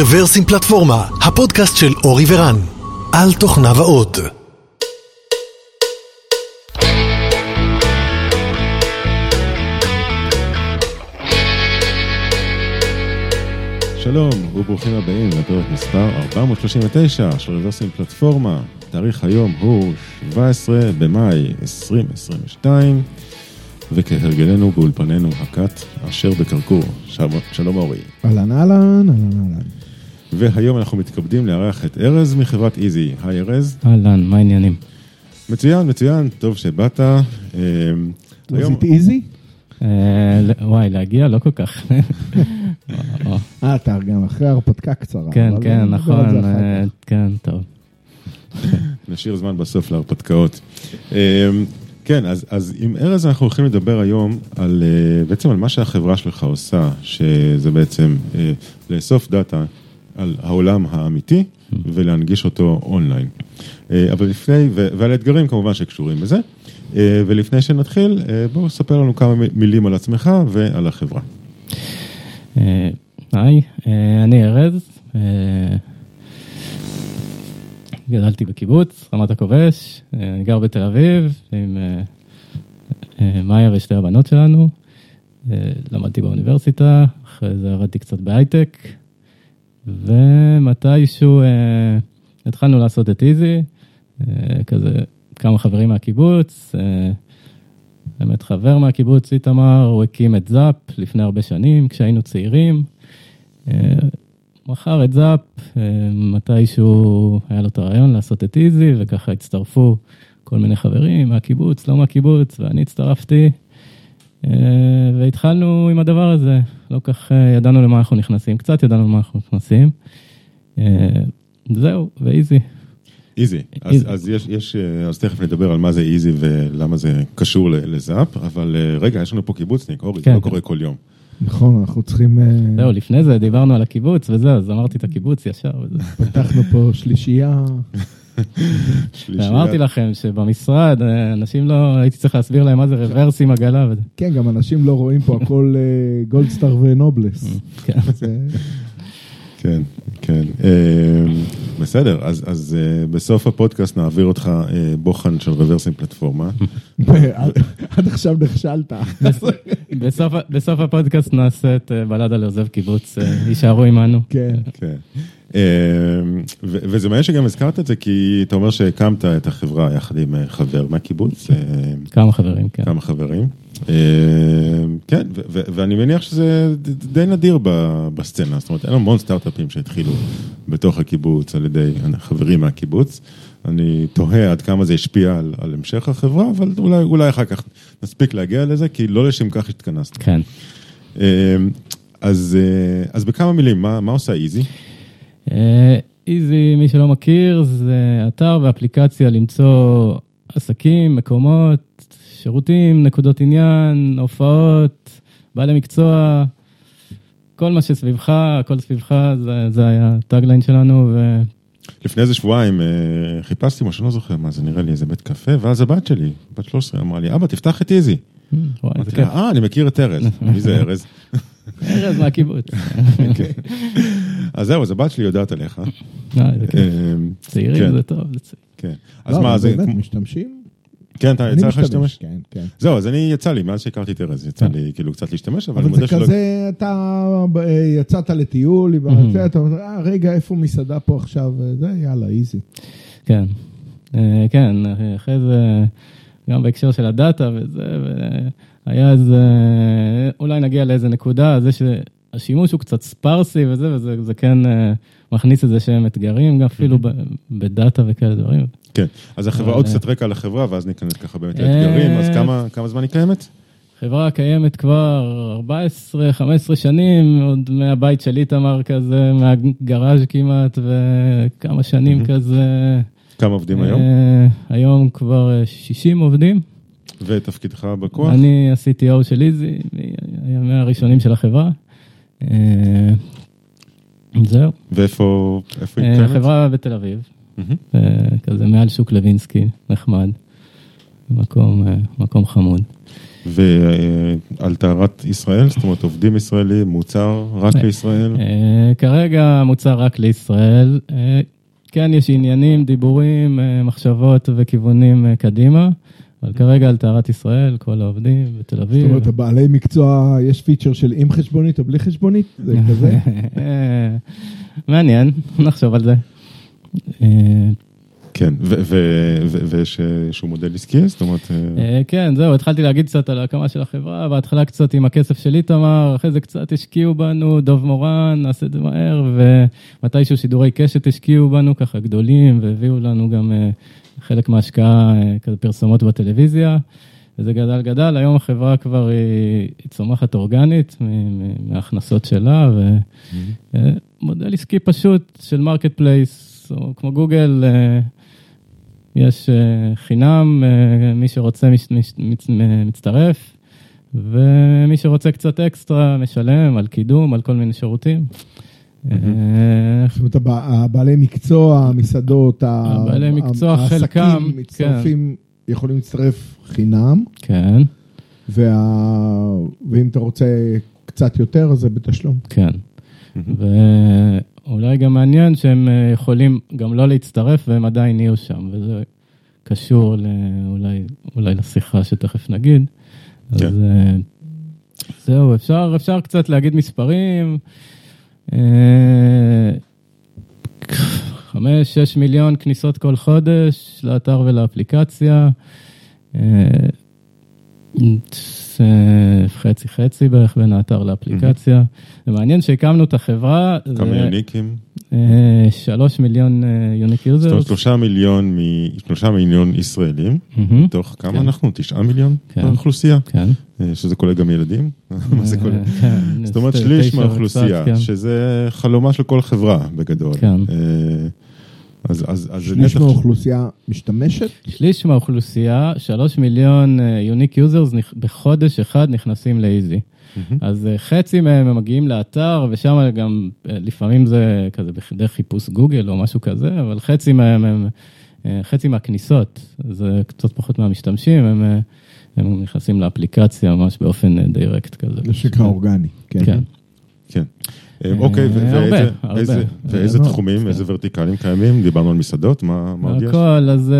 רוורסים פלטפורמה, הפודקאסט של אורי ורן, על תוכניו האות. שלום וברוכים הבאים לפרק מספר 439 של רוורסים פלטפורמה. תאריך היום הוא 17 במאי 2022, וכהרגלנו באולפנינו הקאט אשר בקרקור. שלום אורי. אהלן אהלן, אהלן אהלן. והיום אנחנו מתכבדים לארח את ארז מחברת איזי. היי ארז. אהלן, מה העניינים? מצוין, מצוין, טוב שבאת. אה, Was היום- it easy? אה, וואי, להגיע? לא כל כך. אה, אתה גם אחרי הרפתקה קצרה. כן, כן, נכון, אה. כן, טוב. נשאיר זמן בסוף להרפתקאות. כן, אז, אז עם ארז אנחנו הולכים לדבר היום על, בעצם על מה שהחברה שלך עושה, שזה בעצם לאסוף דאטה על העולם האמיתי ולהנגיש אותו אונליין. אה, אבל לפני, ועל האתגרים כמובן שקשורים בזה. אה, ולפני שנתחיל, אה, בואו ספר לנו כמה מילים על עצמך ועל החברה. היי, אני ארז. גדלתי בקיבוץ, רמת הכובש, אני גר בתל אביב עם מאיה ושתי הבנות שלנו. למדתי באוניברסיטה, אחרי זה עבדתי קצת בהייטק, ומתישהו אה, התחלנו לעשות את איזי, אה, כזה כמה חברים מהקיבוץ, אה, באמת חבר מהקיבוץ, איתמר, הוא הקים את זאפ לפני הרבה שנים, כשהיינו צעירים. אה, מכר את זאפ, אה, מתישהו היה לו את הרעיון לעשות את איזי, וככה הצטרפו כל מיני חברים מהקיבוץ, לא מהקיבוץ, ואני הצטרפתי. אה, והתחלנו עם הדבר הזה, לא כך אה, ידענו למה אנחנו נכנסים, קצת ידענו למה אנחנו נכנסים. אה, זהו, ואיזי. איזי, אז. אז, יש, יש, אה, אז תכף נדבר על מה זה איזי ולמה זה קשור ל- לזאפ, אבל רגע, יש לנו פה קיבוצניק, אורי, זה כן, לא כן. קורה כל יום. נכון, אנחנו צריכים... זהו, לפני זה דיברנו על הקיבוץ וזהו, אז אמרתי את הקיבוץ ישר. וזה. פתחנו פה שלישייה. ואמרתי לכם שבמשרד, אה, אנשים לא, הייתי צריך להסביר להם מה זה רוורס עם עגלה. וזה. כן, גם אנשים לא רואים פה הכל אה, גולדסטאר ונובלס. כן. זה- כן, כן. אה, בסדר, אז, אה, בסוף הפודקאסט נעביר אותך אה, בוחן של רוורסים פלטפורמה. עד עכשיו נכשלת. בסוף, הפודקאסט נעשה את אה, בלדה לעוזב קיבוץ, אה, יישארו עמנו. כן. ו- וזה מעניין שגם הזכרת את זה, כי אתה אומר שהקמת את החברה יחד עם אה, חבר מהקיבוץ. אה, כמה חברים, כן. כמה חברים. אה, כן, ואני מניח שזה די נדיר בסצנה, זאת אומרת, אין המון סטארט-אפים שהתחילו בתוך הקיבוץ על ידי חברים מהקיבוץ. אני תוהה עד כמה זה השפיע על, על המשך החברה, אבל אולי, אולי אחר כך נספיק להגיע לזה, כי לא לשם כך התכנסנו. כן. אה, אז, אה, אז בכמה מילים, מה, מה עושה איזי? אה, איזי, מי שלא מכיר, זה אתר ואפליקציה למצוא עסקים, מקומות, שירותים, נקודות עניין, הופעות, בעלי מקצוע, כל מה שסביבך, הכל סביבך, זה, זה היה הטאגליין שלנו, ו... לפני איזה שבועיים אה, חיפשתי משהו, לא זוכר מה זה, נראה לי איזה בית קפה, ואז הבת שלי, בת 13, אמרה לי, אבא, תפתח את איזי. זה אמרתי. לה, אה, אני מכיר את ארז. מי זה ארז? ארז מהקיבוץ. אז זהו, אז הבת שלי יודעת עליך. אה, זה כיף. אה, צעירים כן. זה טוב. זה צעיר. כן. אז לא, מה, אבל זה... באמת, משתמשים? כן, אתה יצא לך להשתמש? כן, כן. זהו, אז אני, יצא לי, מאז שהכרתי את ארז, יצא לי כאילו קצת להשתמש, אבל אני אבל מודה זה שלא... כזה, אתה אה, יצאת לטיול. אתה אומר, אה, רגע, איפה מסעדה פה עכשיו? זה, יאללה, איזי. כן, אה, כן, אחרי זה, גם בהקשר של הדאטה וזה, והיה איזה, אולי נגיע לאיזה נקודה, זה שהשימוש הוא קצת ספרסי וזה, וזה זה כן אה, מכניס איזה שהם אתגרים, גם אפילו בדאטה וכאלה דברים. כן, אז החברה, אבל- עוד קצת רקע על החברה, ואז ניכנס ככה באמת אה, לאתגרים, אז כמה- כמה זמן היא קיימת? חברה קיימת כבר 14-15 שנים, עוד מהבית של איתמר כזה, מהגראז' כמעט, וכמה שנים כזה. כמה עובדים היום? אה, היום כבר אה, 60 עובדים. ותפקידך בכוח? אני ה-CTO של איזי, הימי הראשונים של החברה. אה, זהו. ואיפה איפה היא אה, קיימת? חברה בתל אביב. אה, כזה מעל שוק לוינסקי, נחמד. מקום, אה, מקום חמוד. ועל טהרת ישראל, זאת אומרת עובדים ישראלים, מוצר רק לישראל. אה, כרגע מוצר רק לישראל. אה, כן, יש עניינים, דיבורים, אה, מחשבות וכיוונים אה, קדימה, אבל כרגע על טהרת ישראל, כל העובדים בתל אביב. זאת אומרת, הבעלי מקצוע, יש פיצ'ר של עם חשבונית או בלי חשבונית? זה כזה? אה, מעניין, נחשוב על זה. אה, כן, ויש איזשהו מודל עסקי, זאת אומרת, אה, אה, כן, זהו, התחלתי להגיד קצת על ההקמה של החברה, בהתחלה קצת עם הכסף של איתמר, אחרי זה קצת השקיעו בנו, דוב מורן, נעשה את זה מהר, ומתישהו שידורי קשת השקיעו בנו, ככה גדולים, והביאו לנו גם אה, חלק מההשקעה, אה, כזה פרסומות בטלוויזיה, וזה גדל גדל, היום החברה כבר היא, היא צומחת אורגנית מההכנסות שלה, ומודל עסקי פשוט של marketplace, או כמו גוגל, אה, יש אה, חינם, אה, מי שרוצה מש, מש, מצ, מצטרף, ומי שרוצה קצת אקסטרה משלם על קידום, על כל מיני שירותים. אה, זאת אומרת, הבע- הבעלי מקצוע, המסעדות, הבעלי מקצוע, חלקם, מצטרפים, יכולים להצטרף חינם, כן, ואם אתה רוצה קצת יותר, אז זה בתשלום. כן. ואולי גם מעניין שהם אה, יכולים גם לא להצטרף והם עדיין יהיו שם, וזה קשור לא, אולי, אולי לשיחה שתכף נגיד. אז כן. אה, זהו, אפשר, אפשר קצת להגיד מספרים. אה, חמש, שש מיליון כניסות כל חודש לאתר ולאפליקציה. אה, אה, חצי חצי בערך בין האתר לאפליקציה. זה מעניין שהקמנו את החברה, כמה יוניקים? אה, שלוש מיליון unique זאת אומרת, users. שלושה מיליון, מ- שלושה מיליון ישראלים, מתוך כמה כן. אנחנו? תשעה מיליון? כן. באוכלוסייה? כן. אה, שזה כולל גם ילדים? מה זה כולל? כן, זאת אומרת שליש מהאוכלוסייה, כן. שזה חלומה של כל חברה בגדול. כן. אז אז- אז זה שליש נתח... מהאוכלוסייה משתמשת? שליש מהאוכלוסייה, שלוש מיליון unique users בחודש אחד נכנסים לאיזי. אז אה, חצי מהם הם מגיעים לאתר, ושם גם אה, לפעמים זה כזה דרך חיפוש גוגל או משהו כזה, אבל חצי מהם הם, אה, חצי מהכניסות, זה קצת פחות מהמשתמשים, הם, אה, הם נכנסים לאפליקציה ממש באופן direct כזה. זה שנקרא אורגני. כן. כן. כן. אוקיי, ואיזה- תחומים, איזה ורטיקלים קיימים? דיברנו על מסעדות, מה מה עוד יש? הכל, אז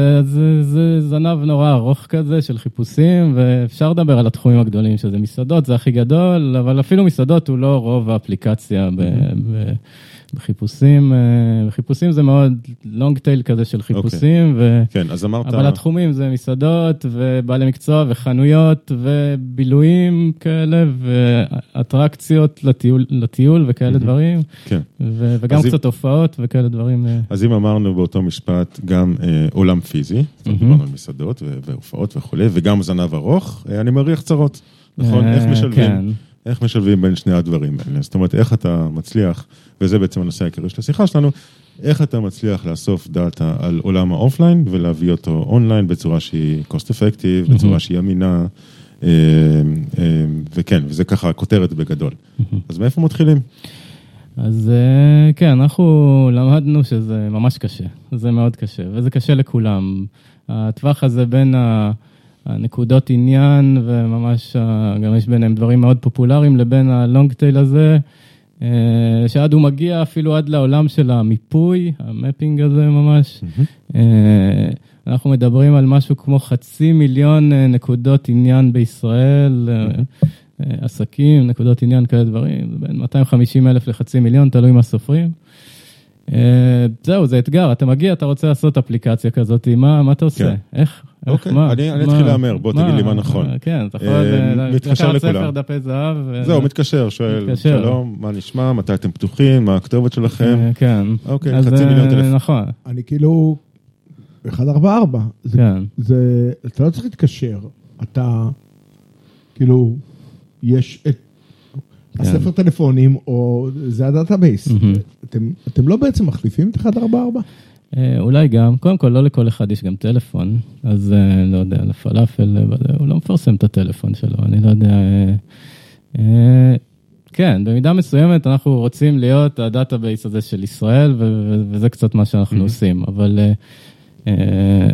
זה, זנב נורא ארוך כזה של חיפושים, ואפשר לדבר על התחומים הגדולים, שזה מסעדות, זה הכי גדול, אבל אפילו מסעדות הוא לא רוב האפליקציה בחיפושים. אה, בחיפושים זה מאוד לונג טייל כזה של חיפושים, ו... כן, אז אמרת... אבל התחומים זה מסעדות ובעלי מקצוע וחנויות ובילויים כאלה ואטרקציות לטיול, לטיול וכאלה דברים, כן. ו- וגם אז אם- קצת הופעות וכאלה דברים. אה, אז אם אמרנו באותו משפט גם אה, עולם פיזי, אומרת, דיברנו על מסעדות והופעות וכולי, וגם זנב ארוך, אה, אני מריח צרות, נכון? איך משלבים? כן. איך משלבים בין שני הדברים האלה? זאת אומרת, איך אתה מצליח, וזה בעצם הנושא העיקרי של השיחה שלנו, איך אתה מצליח לאסוף דאטה על עולם האופליין ולהביא אותו אונליין בצורה שהיא cost effective, בצורה שהיא אמינה, אה, אה, וכן, וזה ככה הכותרת בגדול. אז מאיפה מתחילים? אז אה, כן, אנחנו למדנו שזה ממש קשה, זה מאוד קשה, וזה קשה לכולם. הטווח הזה בין ה- הנקודות עניין, וממש ה- גם יש ביניהם דברים מאוד פופולריים, לבין הלונג טייל הזה, אה, שעד הוא מגיע אפילו עד לעולם של המיפוי, המפינג הזה ממש. אה, אנחנו מדברים על משהו כמו חצי מיליון אה, נקודות עניין בישראל, אה, אה, עסקים, נקודות עניין, כאלה דברים, בין 250 אלף לחצי מיליון, תלוי מה סופרים. אה, זהו, זה אתגר, אתה מגיע, אתה רוצה לעשות אפליקציה כזאת, מה, מה אתה עושה? כן. איך? איך, אוקיי, מה? אני-? אתחיל להמר, בוא תגיד לי מה נכון. כן, אתה יכול אה, אה, לקחת. ספר דפי זהב. זהו, מתקשר, שואל, מתקשר. שלום, מה נשמע, מתי אתם פתוחים, מה הכתובת שלכם? אה, כן. אוקיי, אז, חצי מיליון אה, טלפון. נכון, אני כאילו, 144, זה, כן. זה, אתה לא צריך להתקשר, אתה, כאילו, יש את כן. הספר טלפונים, או זה ה database. אתם, לא בעצם מחליפים את 144? אה, אולי גם, קודם כל לא לכל אחד יש גם טלפון, אז אה, לא יודע, לפלאפל, אה, הוא לא מפרסם את הטלפון שלו, אני לא יודע. כן, במידה מסוימת אנחנו רוצים להיות ה database הזה של ישראל, וזה קצת מה שאנחנו עושים, אבל אה, אה,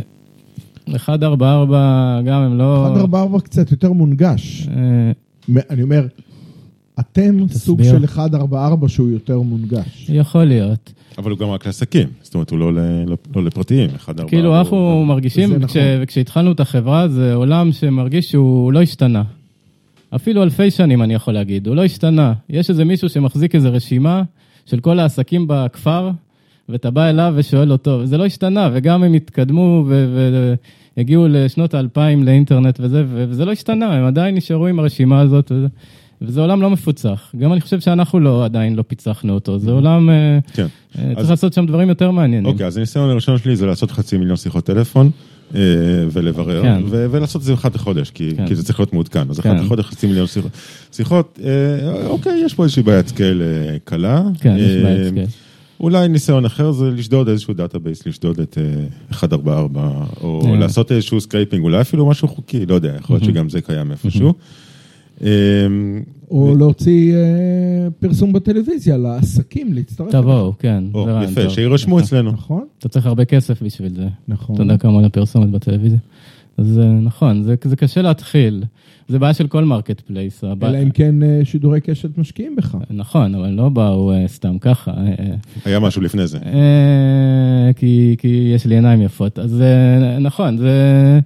144 גם הם לא... 144 קצת יותר מונגש. אני אומר, אתם סוג. של 144 שהוא יותר מונגש. יכול להיות. אבל הוא גם רק לעסקים, זאת אומרת, הוא לא, לא, לא לפרטיים, אחד ארבעה. כאילו, אנחנו מרגישים, זה כש- נכון. כשהתחלנו את החברה, זה עולם שמרגיש שהוא לא השתנה. אפילו אלפי שנים, אני יכול להגיד, הוא לא השתנה. יש איזה מישהו שמחזיק איזה רשימה של כל העסקים בכפר, ואתה בא אליו ושואל אותו, זה לא השתנה, וגם הם התקדמו והגיעו לשנות האלפיים לאינטרנט וזה, וזה לא השתנה, הם עדיין נשארו עם הרשימה הזאת, וזה, וזה עולם לא מפוצח. גם אני חושב שאנחנו לא, עדיין לא פיצחנו אותו, זה עולם, אה, כן. אה, אז- צריך לעשות שם דברים יותר מעניינים. אוקיי, אז הניסיון הראשון שלי זה לעשות חצי מיליון שיחות טלפון. אה, ולברר, כן. ו- ולעשות את זה אחת לחודש, כי, כן. כי זה צריך להיות מעודכן. אז כן. אחת לחודש חצי מיליון שיחות. שיחות, אה, אוקיי, יש פה איזושהי בעיית scale אה, קלה. כן, יש אה, בעיית scale. אולי ניסיון אחר זה לשדוד איזשהו database, לשדוד את אה, 144, או אה. לעשות איזשהו scraping, אולי אפילו משהו חוקי, לא יודע, יכול להיות שגם זה קיים איפשהו. אה, או להוציא אה, פרסום בטלוויזיה לעסקים להצטרף. תבואו, כן. יפה. שיירשמו אצלנו. נכון, אתה צריך הרבה כסף בשביל זה. נכון. אתה יודע כמה עולה פרסומת בטלוויזיה. אז אה, נכון, זה, זה קשה להתחיל. זה בעיה של כל marketplace. אלא אם כן אה, שידורי קשת משקיעים בך. נכון, אבל לא באו סתם ככה. היה משהו לפני זה. כי, כי יש לי עיניים יפות. אז נכון, זה...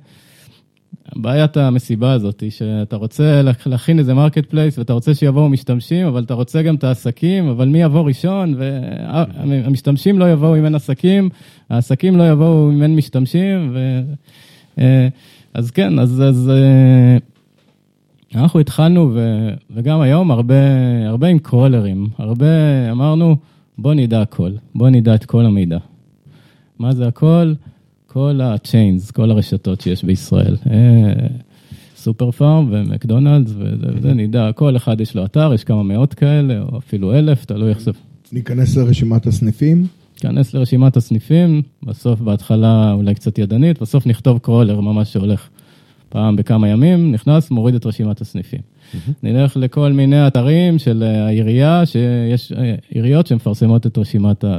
בעיית המסיבה הזאת שאתה רוצה להכ- להכין איזה marketplace ואתה רוצה שיבואו משתמשים, אבל אתה רוצה גם את העסקים, אבל מי יבוא ראשון? והמשתמשים לא יבואו אם אין עסקים, העסקים לא יבואו אם אין משתמשים, ו... אה, אז כן, אז, אז אה, אנחנו התחלנו, ו, וגם היום הרבה, הרבה עם קרולרים, הרבה אמרנו, בוא נדע הכל, בוא נדע את כל המידע. מה זה הכל? כל ה-chains, כל הרשתות שיש בישראל. אה, סופר פארם ומקדונלדס, וזה, וזה נדע, כל אחד יש לו אתר, יש כמה מאות כאלה, או אפילו אלף, תלוי איך זה... ניכנס לרשימת הסניפים. ניכנס לרשימת הסניפים, בסוף בהתחלה אולי קצת ידנית, בסוף נכתוב crawler ממש שהולך פעם בכמה ימים, נכנס, מוריד את רשימת הסניפים. נלך לכל מיני אתרים של אה, העירייה, שיש אה, עיריות שמפרסמות את רשימת ה...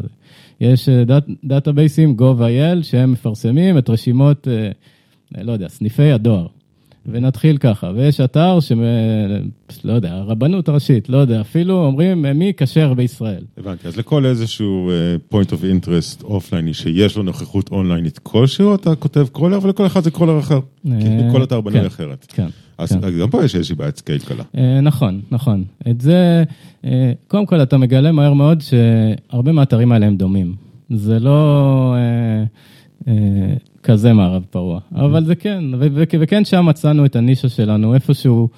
יש אה, דאט, database ים gov.il שהם מפרסמים את רשימות, אה, אה, לא יודע, סניפי הדואר. ונתחיל ככה, ויש אתר ש... לא יודע, הרבנות הראשית, לא יודע, אפילו אומרים אה, מי כשר בישראל. הבנתי, אז לכל איזשהו point of interest אופלייני שיש לו נוכחות אונליינית כלשהו, אתה כותב crawler, ולכל אחד זה crawler אחר. כי אה, כל אתר בנוי כן. אחרת. כן. אז כן. גם פה יש איזושהי בעיית scale קלה. אה, נכון, נכון. את זה, אה, קודם כל אתה מגלה מהר מאוד שהרבה מהאתרים האלה הם דומים. זה לא אה, כזה מערב פרוע, אבל זה כן, וכן שם מצאנו את הנישה שלנו איפשהו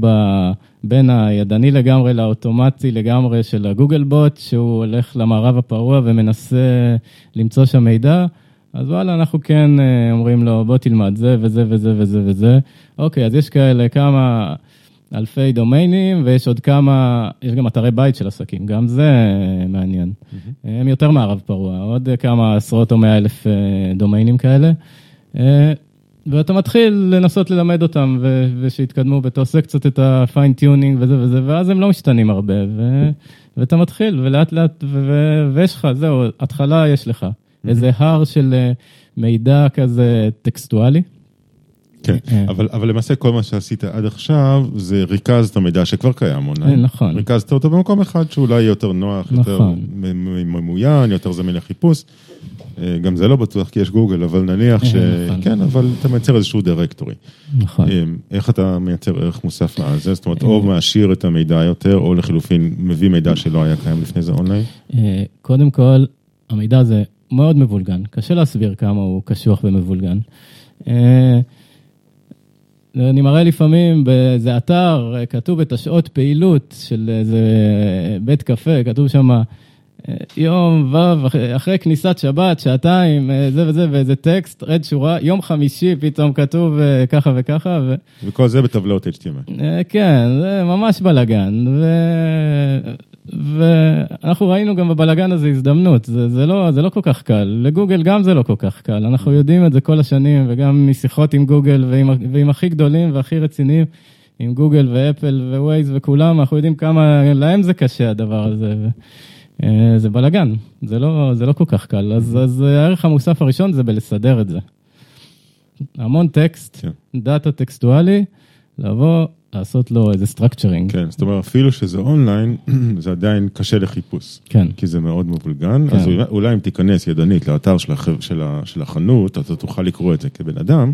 ב- בין הידני לגמרי לאוטומטי לגמרי של הגוגל בוט, שהוא הולך למערב הפרוע ומנסה למצוא שם מידע. אז וואלה, אנחנו כן אה, אומרים לו, בוא תלמד זה וזה וזה וזה וזה. אוקיי, אז יש כאלה כמה אלפי דומיינים, ויש עוד כמה, יש גם אתרי בית של עסקים, גם זה אה, מעניין. הם יותר מערב פרוע, עוד כמה עשרות או מאה אלף דומיינים כאלה. ואתה מתחיל לנסות ללמד אותם, ו- ושיתקדמו, ואתה עושה קצת את ה fine tuning וזה וזה, ואז הם לא משתנים הרבה, ו- ואתה מתחיל, ולאט לאט, ו- ו- ויש לך, זהו, התחלה יש לך. איזה הר של אה, מידע כזה טקסטואלי. כן, אה. אבל, אבל למעשה כל מה שעשית עד עכשיו זה ריכזת מידע שכבר קיים אונליין. אה, נכון. ריכזת אותו במקום אחד שאולי יהיה יותר נוח, יותר נכון. מ- מ- ממוין, יותר זמין לחיפוש. גם זה לא בטוח כי יש גוגל, אבל נניח ש... נכון. כן, אבל אתה מייצר איזשהו דירקטורי. נכון. איך אתה מייצר ערך מוסף לזה? זאת אומרת, או מעשיר את המידע יותר, או לחילופין מביא מידע שלא היה קיים לפני זה אונליין? קודם כל, המידע הזה מאוד מבולגן, קשה להסביר כמה הוא קשוח ומבולגן. אה, אני מראה לפעמים באיזה אתר, אה, כתוב את השעות פעילות של איזה בית קפה, כתוב שם יום ו', אח- אחרי כניסת שבת, שעתיים, אה, זה וזה, ואיזה טקסט, רד שורה, יום חמישי פתאום כתוב אה, ככה וככה, ו... וכל זה בטבלאות HTML. אה, כן, זה ממש בלאגן, ו... ואנחנו ראינו גם בבלאגן הזה הזדמנות, זה, זה, לא, זה לא כל כך קל, לגוגל גם זה לא כל כך קל, אנחנו יודעים את זה כל השנים, וגם משיחות עם גוגל ועם, ועם הכי גדולים והכי רציניים, עם גוגל ואפל ווייז וכולם, אנחנו יודעים כמה להם זה קשה הדבר הזה. אה, זה בלאגן, זה לא, זה לא כל כך קל, אז, אז הערך המוסף הראשון זה לסדר את זה. המון טקסט, כן. דאטה טקסטואלי, לבוא, לעשות לו איזה structuring. כן, זאת אומרת, אפילו שזה אונליין, זה עדיין קשה לחיפוש. כן. כי זה מאוד מבולגן, כן. אז אולי- אולי אם תיכנס ידנית לאתר של, הח... של, ה... של החנות, אתה תוכל לקרוא את זה כבן אדם,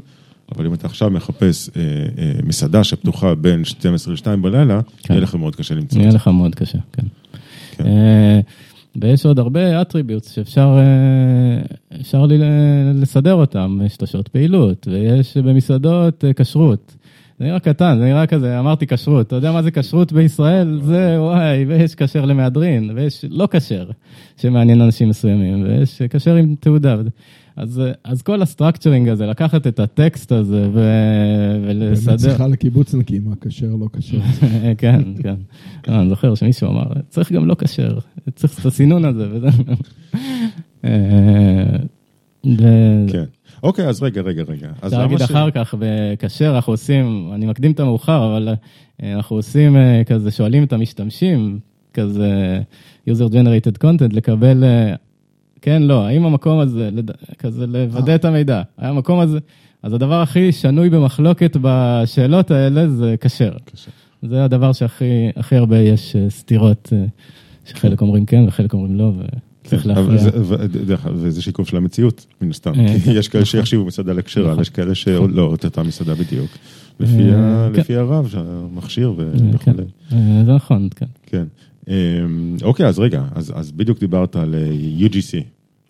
אבל אם אתה עכשיו מחפש אה, אה, מסעדה שפתוחה בין 12 ל-2 בלילה, כן. יהיה לך מאוד קשה למצוא יהיה את זה. לך מאוד קשה, כן. כן. אה, ויש עוד הרבה attributes שאפשר אה, אפשר לי לסדר אותם, יש את השעות פעילות, ויש במסעדות אה, כשרות. זה נראה קטן, זה נראה כזה, אמרתי כשרות, אתה יודע מה זה כשרות בישראל? זה וואי, ויש כשר למהדרין, ויש לא כשר, שמעניין אנשים מסוימים, ויש כשר עם תעודה. אז, אז כל ה structuring הזה, לקחת את הטקסט הזה ו... באמת ולסדר... שיחה לקיבוצניקים, מה כשר, לא כשר. כן, כן. אה, אני זוכר שמישהו אמר, צריך גם לא כשר, צריך את הסינון הזה וזה. אה, ו- כן. אוקיי, אז רגע, רגע, רגע. אז אפשר למה להגיד ש- אחר כך, בכשר אנחנו עושים, אני מקדים את המאוחר, אבל אה, אנחנו עושים אה, כזה, שואלים את המשתמשים, כזה user generated content, לקבל, כן, לא, האם המקום הזה, כזה לוודא את המידע, המקום הזה, אז הדבר הכי שנוי במחלוקת בשאלות האלה זה כשר. זה הדבר שהכי הכי הרבה יש אה, סתירות, אה, שחלק אומרים כן וחלק אומרים לא, וצריך כן, להכריע. אגב, וזה שיקוף של המציאות, מן הסתם. אה, יש כאלה שיחשיבו מסעדה לכשרה, נכון. ויש כאלה שלא, את אותה מסעדה בדיוק. לפי כן. הרב, המכשיר וכו'. כן, זה נכון, כן. כן. אמ, אוקיי, אז רגע, אז אז בדיוק דיברת על אה, UGC.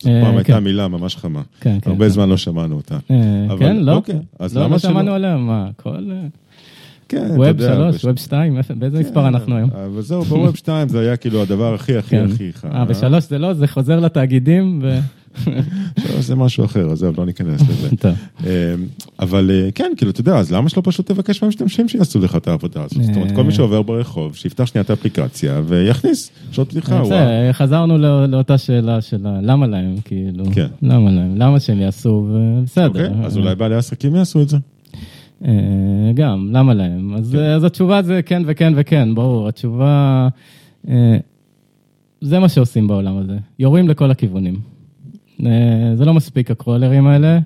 אה, פעם הייתה כן. מילה ממש חמה. כן, כן. הרבה כן. זמן לא שמענו אותה. אה, כן, לא? אוקיי, אז לא, למה לא שלא? שמענו עליה, מה, כל... אה, כן, אתה ווב יודע, 3, בש- ווב 2, באיזה מספר אנחנו היום? אבל זהו, בווב 2 זה היה כאילו הדבר הכי הכי כן. הכי חם. אה, בשלוש זה לא, זה חוזר לתאגידים, ו... זה משהו אחר, עזוב, לא ניכנס לזה. אמ, אבל אה, כן, כאילו, אתה יודע, אז למה שלא פשוט תבקש מהמשתמשים שיעשו לך את העבודה הזאת? זאת אומרת, כל מי שעובר ברחוב, שיפתח שנייה את האפליקציה ויכניס שעות פתיחה. בסדר, חזרנו לא- לאותה שאלה של למה להם, כאילו, כן. למה להם, למה שהם יעשו, ובסדר. אוקיי, אז אולי בעלי עסקים יעשו את זה. אה, גם, למה להם? אז, כן. אז התשובה זה כן וכן וכן, ברור, התשובה, אה, זה מה שעושים בעולם הזה, יורים לכל הכיוונים. אה, זה לא מספיק הקרולרים האלה,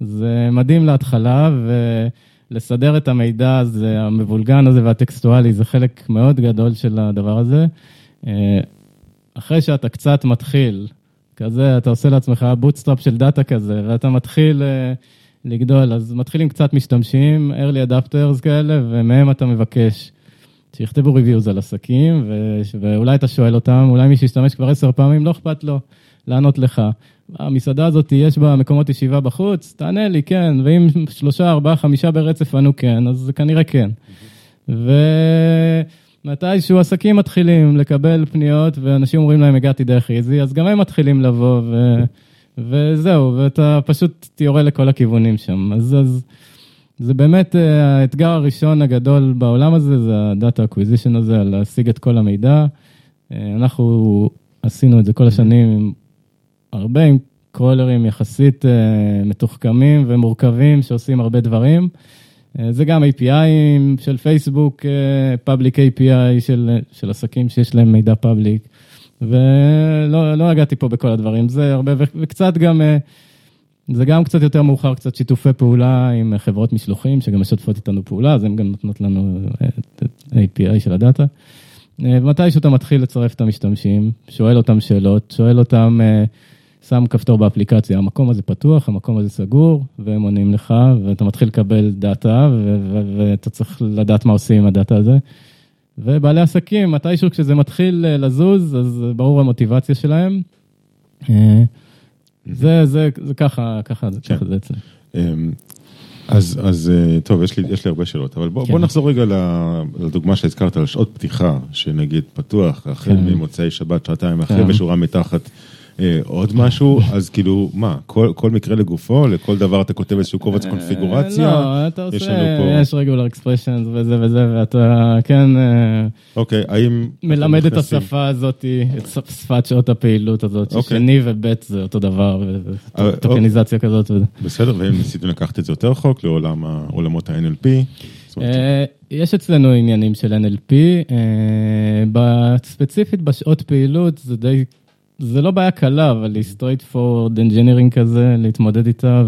זה מדהים להתחלה, ולסדר את המידע הזה, המבולגן הזה והטקסטואלי, זה חלק מאוד גדול של הדבר הזה. אחרי שאתה קצת מתחיל, כזה, אתה עושה לעצמך bootstrap של דאטה כזה, ואתה מתחיל אה, לגדול, אז מתחילים קצת משתמשים, early adopters כאלה, ומהם אתה מבקש שיכתבו reviews על עסקים, ו- ואולי אתה שואל אותם, אולי מי שישתמש כבר עשר פעמים, לא אכפת לו לענות לך. המסעדה הזאת, יש בה מקומות ישיבה בחוץ? תענה לי, כן, ואם שלושה, ארבעה, חמישה ברצף ענו כן, אז זה כנראה כן. ומתישהו עסקים מתחילים לקבל פניות, ואנשים אומרים להם, הגעתי דרך איזי, אז גם הם מתחילים לבוא, ו... וזהו, ואתה פשוט יורה לכל הכיוונים שם. אז, אז זה באמת אה, האתגר הראשון הגדול בעולם הזה, זה ה data acquisition הזה, להשיג את כל המידע. אה, אנחנו עשינו את זה כל השנים עם הרבה עם crawler ים יחסית אה, מתוחכמים ומורכבים שעושים הרבה דברים. זה גם API של פייסבוק, public API של, של עסקים שיש להם מידע פאבליק. ולא לא הגעתי פה בכל הדברים, זה הרבה, וקצת גם, אה, זה גם קצת יותר מאוחר, קצת שיתופי פעולה עם חברות משלוחים, שגם משתפות איתנו פעולה, אז הן גם נותנות לנו אה, את API של הדאטה. אה, ומתישהו אתה מתחיל לצרף את המשתמשים, שואל אותם שאלות, שואל אותם, שם כפתור באפליקציה, המקום הזה פתוח, המקום הזה סגור, והם עונים לך, ואתה מתחיל לקבל דאטה, ואתה צריך לדעת מה עושים עם הדאטה הזה. ובעלי עסקים, מתישהו כשזה מתחיל אה, לזוז, אז ברור המוטיבציה שלהם. אה, זה, זה, זה ככה, ככה, זה- כן. ככה זה אצלי. אמ, אז, אז אה, טוב, יש לי, יש לי הרבה שאלות, אבל בוא, כן. בוא נחזור רגע לדוגמה שהזכרת על שעות פתיחה, שנגיד פתוח, החל כן. ממוצאי שבת, שעתיים אחרי, כן. ושורה מתחת. אה, עוד משהו, אז כאילו, מה, כל, כל מקרה לגופו, לכל דבר אתה כותב איזשהו קובץ קונפיגורציה? לא, אתה יש עושה, לנו פה- יש regular expressions וזה וזה, ואתה כן אה, אוקיי, האם... מלמד את השפה הזאת, את שפ- שפת שעות הפעילות הזאת, אוקיי. ששני ובית זה אותו דבר, וטוקניזציה כזאת. וזה. בסדר, והאם ניסיתם לקחת את זה יותר רחוק לעולם עולמות ה-NLP? אה, יש אצלנו עניינים של NLP, אה, ספציפית בשעות פעילות זה די, זה לא בעיה קלה, אבל היא straight forward engineering כזה, להתמודד איתה,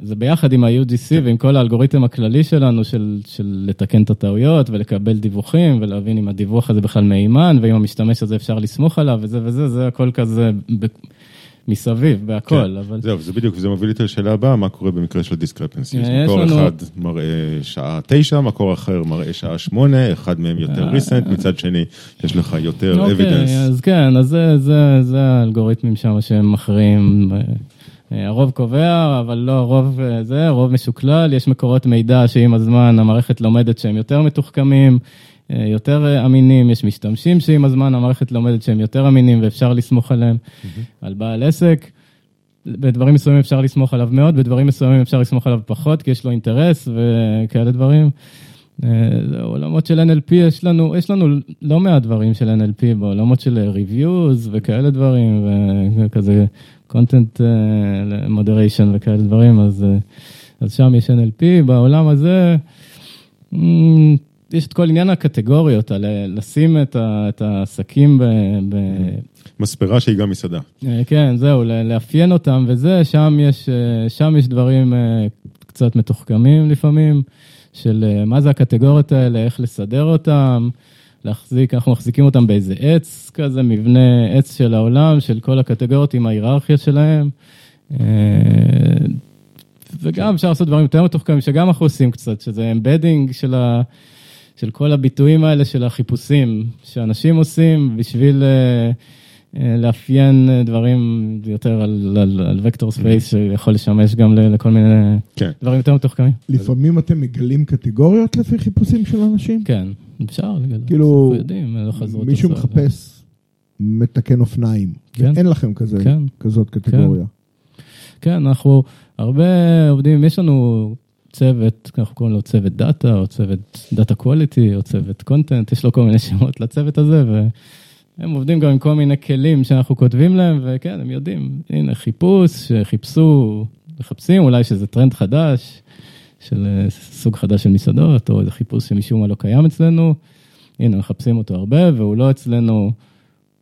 זה ביחד עם ה-UGC ועם כל האלגוריתם הכללי שלנו של, של לתקן את הטעויות ולקבל דיווחים ולהבין אם הדיווח הזה בכלל מהימן ואם המשתמש הזה אפשר לסמוך עליו וזה וזה, זה הכל כזה ב, מסביב, בהכל, כן. אבל... זהו, זה בדיוק, וזה מוביל אותי לשאלה הבאה, מה קורה במקרה של discrepancy? יש מקור לנו- אחד מראה שעה תשע, מקור אחר מראה שעה שמונה, אחד מהם יותר recent, מצד שני יש לך יותר אוקיי, evidence. אז כן, אז זה, זה, זה האלגוריתמים שם שהם מכריעים. אה, הרוב קובע, אבל לא הרוב אה, זה, הרוב משוקלל, יש מקורות מידע שעם הזמן המערכת לומדת שהם יותר מתוחכמים, אה, יותר אה, אמינים, יש משתמשים שעם הזמן המערכת לומדת שהם יותר אמינים ואפשר לסמוך עליהם, על בעל עסק. בדברים מסוימים אפשר לסמוך עליו מאוד, בדברים מסוימים אפשר לסמוך עליו פחות, כי יש לו אינטרס וכאלה דברים. אה, עולמות של NLP, יש לנו, יש לנו לא מעט דברים של NLP בעולמות של reviews וכאלה דברים, וכזה content אה, moderation וכאלה דברים, אז, אה, אז שם יש NLP. בעולם הזה, יש את כל עניין הקטגוריות, על אה, לשים את, העסקים ב... ב מספרה שהיא גם מסעדה. אה, כן, זהו, לאפיין אותם וזה, שם יש, אה, שם יש דברים קצת מתוחכמים לפעמים, של מה זה הקטגוריות האלה, איך לסדר אותם, להחזיק, אנחנו מחזיקים אותם באיזה עץ כזה, מבנה עץ של העולם, של כל הקטגוריות עם ההיררכיה שלהם. וגם אפשר לעשות דברים יותר מתוחכמים, שגם אנחנו עושים קצת, שזה embedding של ה... של כל הביטויים האלה של החיפושים שאנשים עושים בשביל אה, לאפיין אה, דברים יותר על, על, על vector space שיכול לשמש גם לכל מיני כן. דברים יותר מתוחכמים. לפעמים אתם מגלים קטגוריות לפי חיפושים של אנשים? כן, אפשר לגלות. כאילו, יודעים, לא מישהו. מחפש מתקן אופניים. כן. אין לכם כזה, כן. כזאת קטגוריה. כן, אנחנו הרבה עובדים, יש לנו צוות, אנחנו קוראים לו צוות דאטה, או צוות דאטה quality, או צוות content, יש לו כל מיני שמות לצוות הזה, והם עובדים גם עם כל מיני כלים שאנחנו כותבים להם, וכן, הם יודעים, הנה חיפוש, שחיפשו, מחפשים אולי שזה טרנד חדש, של אה, סוג חדש של מסעדות, או איזה חיפוש שמשום מה לא קיים אצלנו, הנה, מחפשים אותו הרבה, והוא לא אצלנו,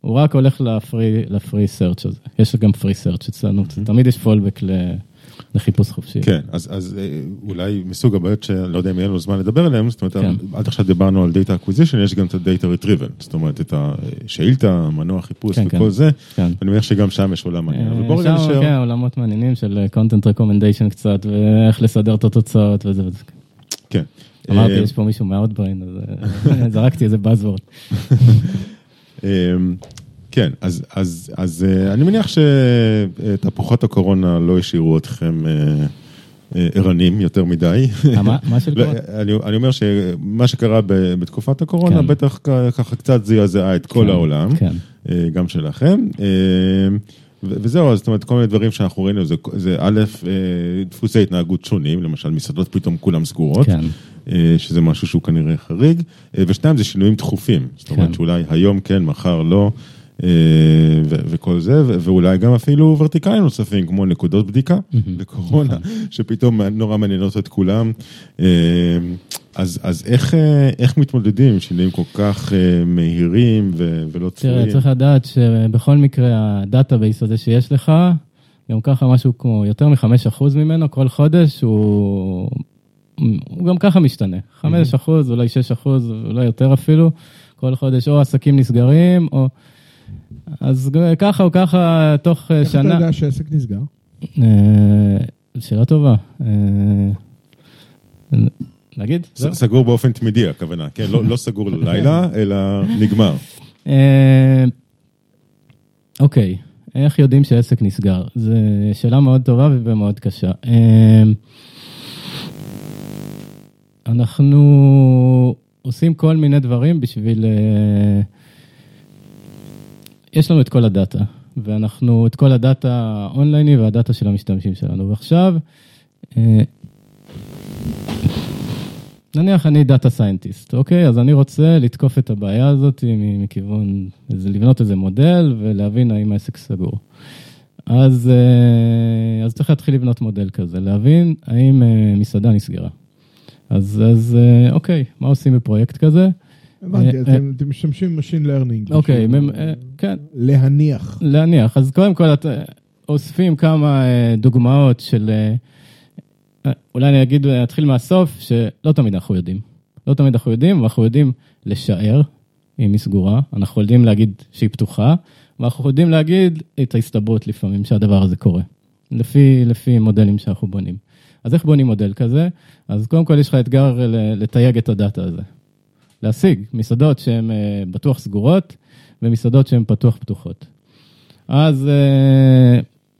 הוא רק הולך לפרי, לפרי סרצ' הזה. יש גם פרי סרצ' אצלנו, תמיד יש פולבק לחיפוש חופשי. כן, אז, אז אה, אולי מסוג הבעיות שאני לא יודע אם יהיה לנו זמן לדבר עליהן, זאת אומרת, כן. עד עכשיו דיברנו על Data Acquisition, יש גם את ה-Data Retrieval, זאת אומרת, את השאילתה, מנוע חיפוש כן, וכל כן. זה, כן. אני מניח שגם שם יש עולם מעניין, אבל בוא רגע שם, נשאר, כן, עולמות מעניינים של content recommendation קצת, ואיך לסדר את התוצאות וזה וזה. כן. אמרתי, אה, יש פה מישהו מהאוטבריין, אז אה, זרקתי איזה buzzword. כן, אז, אז, אז אה, אני מניח שתהפוכות הקורונה לא השאירו אתכם אה, אה, ערניים יותר מדי. מה- מה של לא, קורונה? אני, אני אומר שמה שקרה בתקופת הקורונה, כן. בטח ככה קצת זעזע את כל כן, העולם, כן. גם שלכם. וזהו, זאת אומרת, כל מיני דברים שאנחנו ראינו, זה, זה א', דפוסי התנהגות שונים, למשל מסעדות פתאום כולם סגורות. כן. שזה משהו שהוא כנראה חריג, ושתיים זה שינויים דחופים, זאת אומרת כן. שאולי היום כן, מחר לא, וכל זה, ואולי גם אפילו ורטיקלים נוספים, כמו נקודות בדיקה לקורונה, שפתאום נורא מעניינות את כולם. אה, אז, אז איך, אה, איך מתמודדים עם שינויים כל כך אה, מהירים ו- ולא צפויים? תראה, צריך לדעת שבכל מקרה ה database הזה שיש לך, גם ככה משהו כמו יותר מ-5% ממנו כל חודש, הוא, הוא גם ככה משתנה. 5%, אולי 6%, אולי יותר אפילו, כל חודש או עסקים נסגרים, או... אז ככה או ככה, תוך אה, איך אתה שנה... יודע שהעסק נסגר? אה, שאלה טובה. אה, נגיד? ס- סגור באופן תמידי הכוונה, כן? לא, לא סגור ללילה, אלא נגמר. אה, אוקיי, איך יודעים שעסק נסגר? זו שאלה מאוד טובה ומאוד קשה. אנחנו עושים כל מיני דברים בשביל... אה, יש לנו את כל הדאטה, ואנחנו, את כל הדאטה האונלייני והדאטה של המשתמשים שלנו. ועכשיו, אה, נניח אני data scientist, אוקיי? אז אני רוצה לתקוף את הבעיה הזאת מכיוון, לבנות איזה מודל ולהבין האם העסק סגור. אז, אה, אז צריך להתחיל לבנות מודל כזה, להבין האם אה, מסעדה נסגרה. אז, אז אוקיי, מה עושים בפרויקט כזה? הבנתי, אה, אתם אתם משתמשים ב machine learning. אוקיי, אה, כן, להניח. להניח. אז קודם כל, אוספים כמה אה, דוגמאות של אה, אולי אני אגיד, אתחיל מהסוף, שלא תמיד אנחנו יודעים. לא תמיד אנחנו יודעים, ואנחנו יודעים לשער אם היא סגורה, אנחנו יודעים להגיד שהיא פתוחה, ואנחנו יודעים להגיד את ההסתברות לפעמים שהדבר הזה קורה, לפי, לפי מודלים שאנחנו בונים. אז איך בונים מודל כזה? אז קודם כל יש לך אתגר לתייג את הדאטה הזה. להשיג מסעדות שהן אה, בטוח סגורות ומסעדות שהן פתוח פתוחות. אז אה,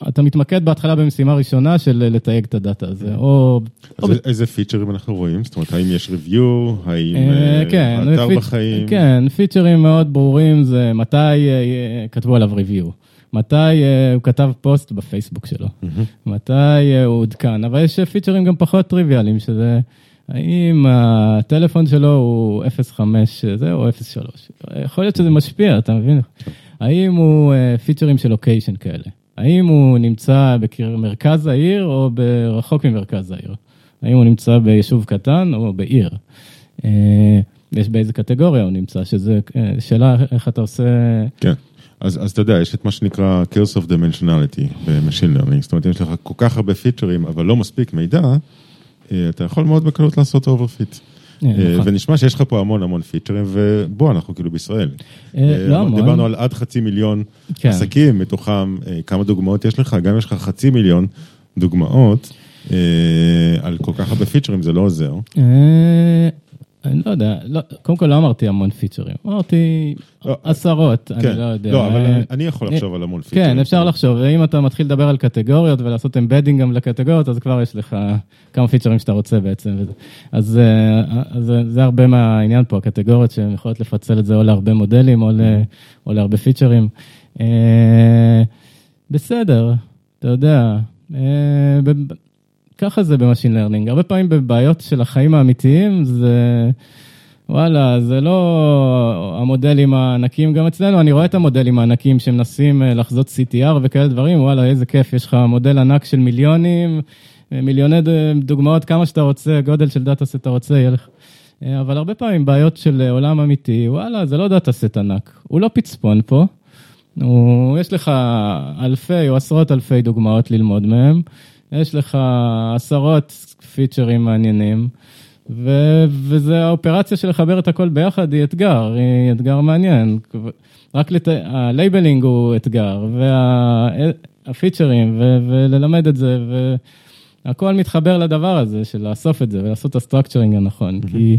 אתה מתמקד בהתחלה במשימה ראשונה של לתייג את הדאטה הזה, או... אז או... איזה פיצ'רים אנחנו רואים? זאת אומרת, האם יש ריוויו? האם אה, כן, האתר פיצ... בחיים? כן, פיצ'רים מאוד ברורים זה מתי כתבו עליו ריוויו. מתי הוא כתב פוסט בפייסבוק שלו, מתי הוא עודכן, אבל יש פיצ'רים גם פחות טריוויאליים, שזה האם הטלפון שלו הוא 05 זה או 03. יכול להיות שזה משפיע, אתה מבין? האם הוא features של location כאלה? האם הוא נמצא במרכז העיר או ברחוק ממרכז העיר? האם הוא נמצא ביישוב קטן או בעיר? יש באיזה קטגוריה הוא נמצא, שזה שאלה איך אתה עושה... כן. אז, אז אתה יודע, יש את מה שנקרא Curse of Dimensionality ב-Machine Learning, זאת אומרת, יש לך כל כך הרבה features, אבל לא מספיק מידע, אה, אתה יכול מאוד בקלות לעשות overfit. אה, נכון. ונשמע שיש לך פה המון המון features, ובוא, אנחנו כאילו בישראל. אה, לא המון. דיברנו על עד חצי מיליון כן. עסקים, מתוכם כמה דוגמאות יש לך, גם יש לך חצי מיליון דוגמאות. על כל כך הרבה פיצ'רים, זה לא עוזר. אני לא יודע, לא, קודם כל לא אמרתי המון פיצ'רים, אמרתי לא, עשרות, כן, אני לא יודע. לא, אבל אני, אני יכול לחשוב על המון פיצ'רים. כן, אפשר לחשוב, ואם אתה מתחיל לדבר על קטגוריות ולעשות אמבדינג גם לקטגוריות, אז כבר יש לך כמה פיצ'רים שאתה רוצה בעצם. אז, אה, אז זה הרבה מהעניין פה, הקטגוריות שהן יכולות לפצל את זה או להרבה מודלים או, ל, או להרבה features. אה, בסדר, אתה יודע. ככה זה ב machine learning. הרבה פעמים בבעיות של החיים האמיתיים זה... וואלה, זה לא המודלים הענקים, גם אצלנו אני רואה את המודלים הענקים שמנסים אה, לחזות CTR וכאלה דברים, וואלה, איזה כיף, יש לך מודל ענק של מיליונים, אה, מיליוני דוגמאות, כמה שאתה רוצה, גודל של data set אתה רוצה, יהיה לך. אה, אבל הרבה פעמים בעיות של עולם אמיתי, וואלה, זה לא data set ענק, הוא לא פצפון פה, הוא, יש לך אלפי או עשרות אלפי דוגמאות ללמוד מהם. יש לך עשרות features מעניינים, ו- וזה האופרציה של לחבר את הכל ביחד היא אתגר, היא אתגר מעניין. רק לת... ה labeling הוא אתגר, וה features, ו- וללמד את זה, והכל מתחבר לדבר הזה של לאסוף את זה ולעשות את ה structuring הנכון, mm-hmm. כי...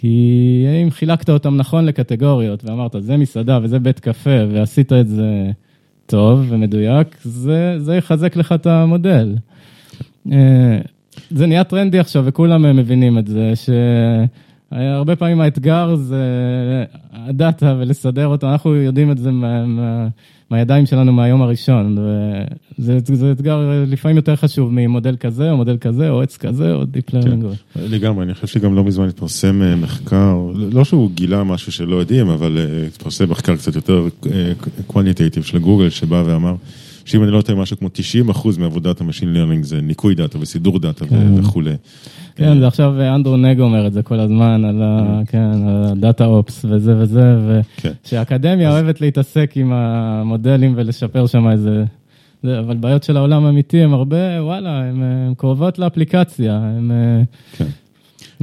כי אם חילקת אותם נכון לקטגוריות ואמרת, זה מסעדה וזה בית קפה, ועשית את זה טוב ומדויק, זה, זה יחזק לך את המודל. אה, זה נהיה טרנדי עכשיו וכולם מבינים את זה, שהרבה פעמים האתגר זה הדאטה ולסדר אותו, אנחנו יודעים את זה מה, מה, מהידיים שלנו מהיום הראשון, וזה זה אתגר לפעמים יותר חשוב ממודל כזה או מודל כזה או עץ כזה או Deep Learning. כן, לגמרי, אני חושב שגם לא מזמן התפרסם אה, מחקר, לא שהוא גילה משהו שלא יודעים, אבל אה, התפרסם מחקר קצת יותר quantitative של גוגל שבא ואמר. שאם אני לא טועה, משהו כמו 90 אחוז מעבודת ה machine learning זה ניקוי דאטה וסידור דאטה כן. וכולי. כן, זה עכשיו אה, אנדרו נג אומר את זה כל הזמן, על הדאטה כן, אופס וזה וזה, ושהאקדמיה כן. אוהבת להתעסק עם המודלים ולשפר שם איזה... אבל בעיות של העולם האמיתי הם הרבה, וואלה, הן קרובות לאפליקציה, הם... כן.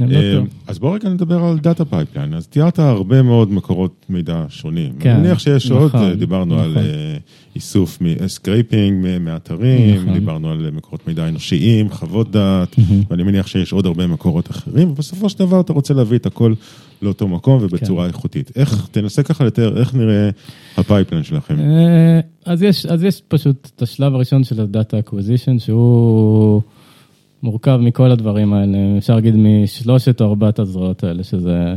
אה, אז בואו רגע נדבר על data pipeline. אז תיארת הרבה מאוד מקורות מידע שונים. כן, אני מניח שיש עוד, נכון, דיברנו על נכון. אה, איסוף scraping מאתרים, נכון. דיברנו על מקורות מידע אנושיים, חוות דעת, ואני מניח שיש עוד הרבה מקורות אחרים, ובסופו של דבר אתה רוצה להביא את הכל לאותו מקום ובצורה כן. איכותית. איך, תנסה ככה לתאר, איך נראה ה pipeline שלכם? אה, אז יש פשוט את השלב הראשון של ה data acquisition, שהוא... מורכב מכל הדברים האלה, אפשר להגיד משלושת או ארבעת הזרועות האלה, שזה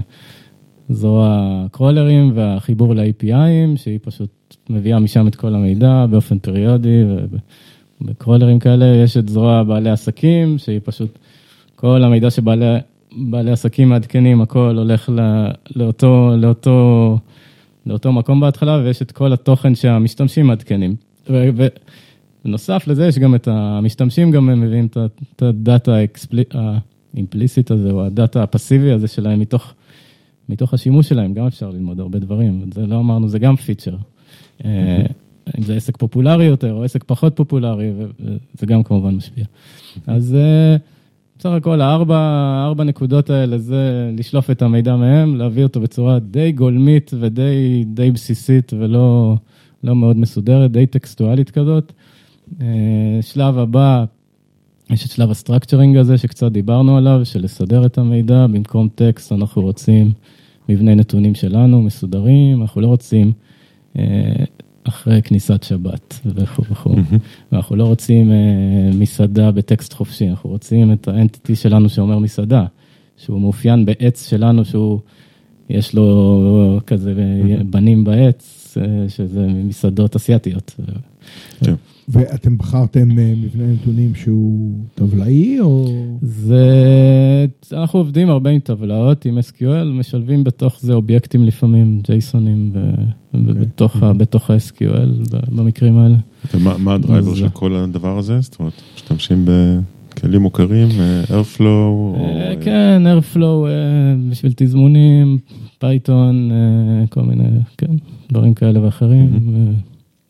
זרוע crawlerים והחיבור ל-APIים, שהיא פשוט מביאה משם את כל המידע באופן פריודי, וב crawlerים כאלה יש את זרוע בעלי עסקים, שהיא פשוט, כל המידע שבעלי עסקים מעדכנים, הכל הולך לא, לאותו, לאותו, לאותו מקום בהתחלה, ויש את כל התוכן שהמשתמשים מעדכנים. בנוסף לזה יש גם את המשתמשים גם הם מביאים את הדאטה האימפליסית הזה, או הדאטה הפסיבי הזה שלהם מתוך, מתוך השימוש שלהם, גם אפשר ללמוד הרבה דברים, זה לא אמרנו, זה גם פיצ'ר. אה, אם זה עסק פופולרי יותר או עסק פחות פופולרי, וזה גם כמובן משפיע. אז אה, בסך הכל הארבע, הארבע נקודות האלה זה לשלוף את המידע מהם, להביא אותו בצורה די גולמית ודי די בסיסית ולא לא מאוד מסודרת, די טקסטואלית כזאת. אה, שלב הבא, יש את שלב ה structuring הזה שקצת דיברנו עליו, של לסדר את המידע, במקום טקסט אנחנו רוצים מבנה נתונים שלנו מסודרים, אנחנו לא רוצים אה, אחרי כניסת שבת וכו' וכו'. ואנחנו לא רוצים אה, מסעדה בטקסט חופשי, אנחנו רוצים את האנטיטי שלנו שאומר מסעדה, שהוא מאופיין בעץ שלנו, שהוא, יש לו כזה בנים בעץ, שזה מסעדות אסיאתיות. כן. ואתם בחרתם אה, מבנה נתונים שהוא טבלאי או... זה, אנחנו עובדים הרבה עם טבלאות, עם SQL, משלבים בתוך זה אובייקטים לפעמים, ג'ייסונים, בתוך אוקיי. ה-SQL במקרים האלה. ומה ה driver של כל הדבר הזה? זאת אומרת, משתמשים בכלים מוכרים, אה, Airflow? אה, כן, Airflow בשביל תזמונים, Python, כל מיני, כן, דברים כאלה ואחרים.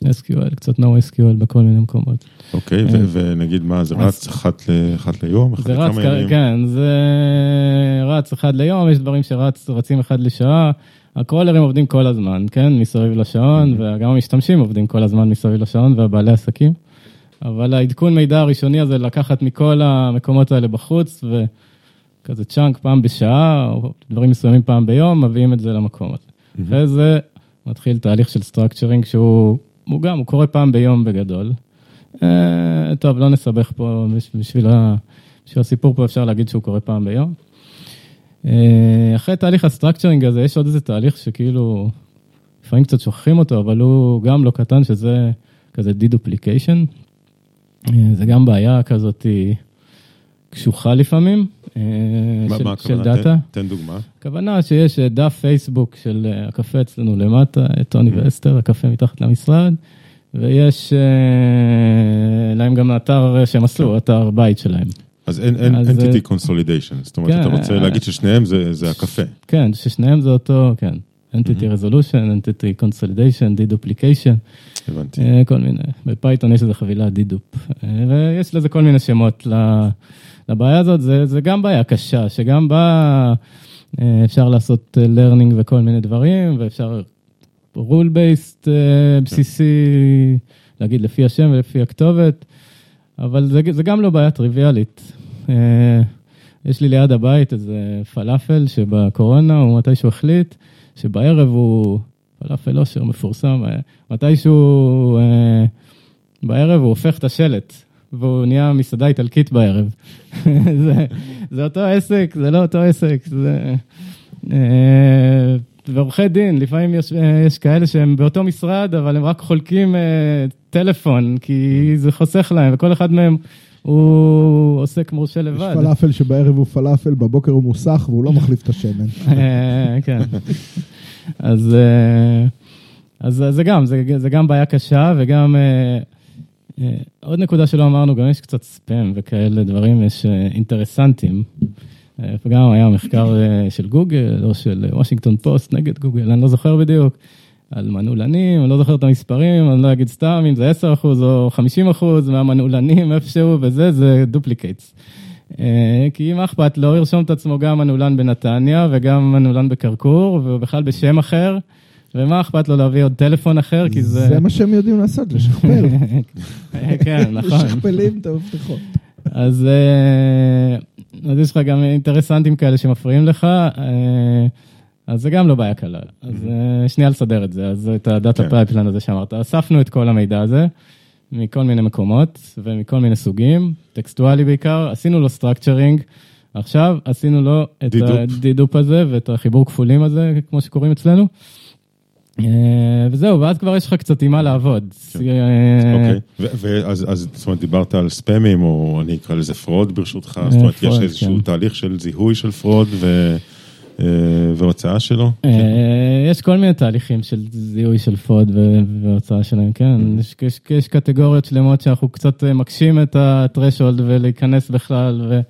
SQL, קצת NoSQL בכל מיני מקומות. אוקיי, okay, ונגיד מה, זה רץ אחת, אחת ליום? זה רץ, כן, זה רץ אחד ליום, יש דברים שרצים אחד לשעה. הקרולרים עובדים כל הזמן, כן, מסביב לשעון, mm-hmm. וגם המשתמשים עובדים כל הזמן מסביב לשעון, והבעלי עסקים. אבל העדכון מידע הראשוני הזה לקחת מכל המקומות האלה בחוץ, וכזה chunk פעם בשעה, או דברים מסוימים פעם ביום, מביאים את זה למקום הזה. Mm-hmm. אחרי זה מתחיל תהליך של structuring שהוא הוא גם, הוא קורה פעם ביום בגדול. אה, טוב, לא נסבך פה, בשביל, ה, בשביל הסיפור פה אפשר להגיד שהוא קורה פעם ביום. אה, אחרי תהליך ה structuring הזה, יש עוד איזה תהליך שכאילו, לפעמים קצת שוכחים אותו, אבל הוא גם לא קטן, שזה כזה deduplication. אה, זה גם בעיה כזאת קשוחה לפעמים, מה, של, מה של data. תן, תן דוגמה. הכוונה שיש דף פייסבוק של הקפה אצלנו למטה, טוני mm-hmm. ואסתר, הקפה מתחת למשרד, ויש להם גם אתר שהם עשו, כן. אתר בית שלהם. אז אין, אין אז, entity consolidation, זאת אומרת, כן, אתה רוצה להגיד ששניהם זה, זה הקפה. כן, ששניהם זה אותו, כן. entity mm-hmm. resolution, entity consolidation, deduplication. הבנתי. כל מיני, ב Python יש איזה חבילה dedupe, ויש לזה כל מיני שמות לבעיה הזאת, זה, זה גם בעיה קשה, שגם בה אה, אפשר לעשות אה, learning וכל מיני דברים, ואפשר rule based אה, בסיסי, להגיד לפי השם ולפי הכתובת, אבל זה, זה גם לא בעיה טריוויאלית. יש לי ליד הבית איזה פלאפל שבקורונה, הוא מתישהו החליט שבערב הוא, פלאפל אושר מפורסם, מתישהו בערב הוא הופך את השלט. והוא נהיה מסעדה איטלקית בערב. זה, זה אותו עסק, זה לא אותו עסק, זה... אה, ועורכי דין, לפעמים יש, אה, יש כאלה שהם באותו משרד, אבל הם רק חולקים אה, טלפון, כי זה חוסך להם, וכל אחד מהם הוא עוסק מורשה לבד. יש פלאפל שבערב הוא פלאפל, בבוקר הוא מוסך, והוא לא מחליף את השמן. כן. אז, אז זה גם, זה, זה גם בעיה קשה, וגם... אה, עוד נקודה שלא אמרנו, גם יש קצת ספאם וכאלה דברים, יש אה, אינטרסנטים. אה, וגם היה מחקר של גוגל או של וושינגטון פוסט נגד גוגל, אני לא זוכר בדיוק, על מנעולנים, אני לא זוכר את המספרים, אני לא אגיד סתם אם זה 10% או 50% מהמנעולנים איפשהו וזה, זה duplicates. כי אם אכפת לו, ירשום את עצמו גם מנעולן בנתניה וגם מנעולן בכרכור, ובכלל בשם אחר. ומה אכפת לו להביא עוד טלפון אחר, כי זה... זה מה שהם יודעים לעשות, לשכפל. כן, נכון. משכפלים את המפתחות. אז, אה, אז יש לך גם אינטרסנטים כאלה שמפריעים לך, אה, אז זה גם לא בעיה קלה. אז אה, שנייה לסדר את זה, אז את ה data pipeline כן. הזה שאמרת. אספנו את כל המידע הזה מכל מיני מקומות ומכל מיני סוגים, טקסטואלי בעיקר, עשינו לו structuring. עכשיו עשינו לו את ה dedupe הזה ואת החיבור כפולים הזה, כמו שקוראים אצלנו. אה, וזהו, ואז כבר יש לך קצת עם מה לעבוד. כן. אה, אוקיי, ואז זאת אומרת דיברת על ספאמים, או אני אקרא לזה fraud ברשותך, זאת אומרת יש איזשהו כן. תהליך של זיהוי של fraud אה, והוצאה שלו? יש כל מיני תהליכים של זיהוי של fraud והוצאה שלהם, כן. Mm-hmm. יש קטגוריות שלמות שאנחנו קצת מקשים את ה threshold ולהיכנס בכלל,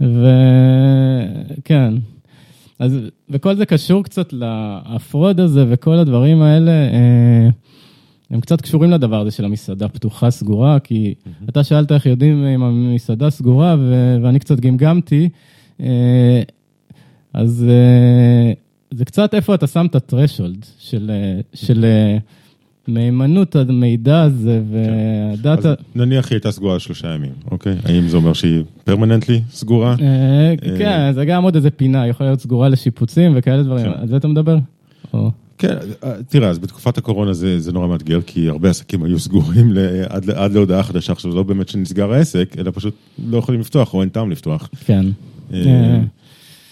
וכן. אז, וכל זה קשור קצת לה fraud הזה וכל הדברים האלה, אה, הם קצת קשורים לדבר הזה של המסעדה פתוחה, סגורה, כי אתה שאלת איך יודעים אם המסעדה סגורה, ו- ואני קצת גמגמתי, אה, אז אה, זה קצת איפה אתה שם את הטרשולד של, של מהימנות המידע הזה והדאטה. אז נניח היא הייתה סגורה שלושה ימים, אוקיי? האם זה אומר שהיא פרמננטלי סגורה? אה, כן, זה גם עוד איזה פינה, יכולה להיות סגורה לשיפוצים וכאלה דברים, כן. על זה אתה מדבר? כן, תראה, אז בתקופת הקורונה זה, זה נורא מאתגר, כי הרבה עסקים היו סגורים ל- עד, עד להודעה חדשה. עכשיו, לא באמת שנסגר העסק, אלא פשוט לא יכולים לפתוח, או אין טעם לפתוח. כן.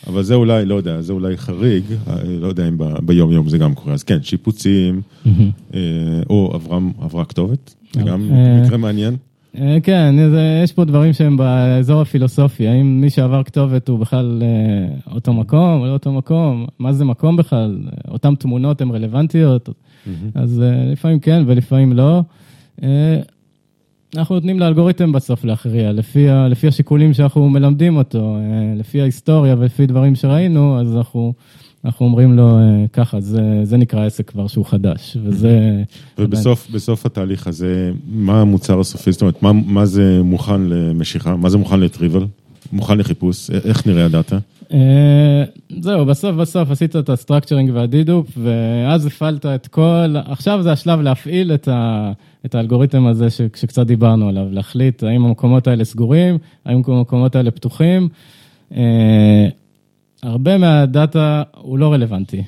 אבל זה אולי, לא יודע, זה אולי חריג, אה, לא יודע אם ב- ביום-יום זה גם קורה. אז כן, שיפוצים. אה, או עברם, עברה כתובת, זה גם אה, מקרה מעניין. כן, זה- יש פה דברים שהם באזור הפילוסופי, האם מי שעבר כתובת הוא בכלל אה, אותו מקום או לא אותו מקום, מה זה מקום בכלל, אותן תמונות הן רלוונטיות, אז אה, לפעמים כן ולפעמים לא. אה, אנחנו נותנים לאלגוריתם בסוף להכריע, לפי, ה- לפי השיקולים שאנחנו מלמדים אותו, אה, לפי ההיסטוריה ולפי דברים שראינו, אז אנחנו, אנחנו אומרים לו אה, ככה, זה, זה נקרא עסק כבר שהוא חדש, וזה... ובסוף בסוף התהליך הזה, מה המוצר הסופי? זאת אומרת, מה, מה זה מוכן למשיכה? מה זה מוכן לטריבל? מוכן לחיפוש? איך נראה הדאטה? אה, זהו, בסוף בסוף עשית את ה structuring וה dedupe, ואז הפעלת את כל, עכשיו זה השלב להפעיל את, ה, את האלגוריתם הזה ש, שקצת דיברנו עליו, להחליט האם המקומות האלה סגורים, האם המקומות האלה פתוחים. אה, הרבה מה data הוא לא רלוונטי,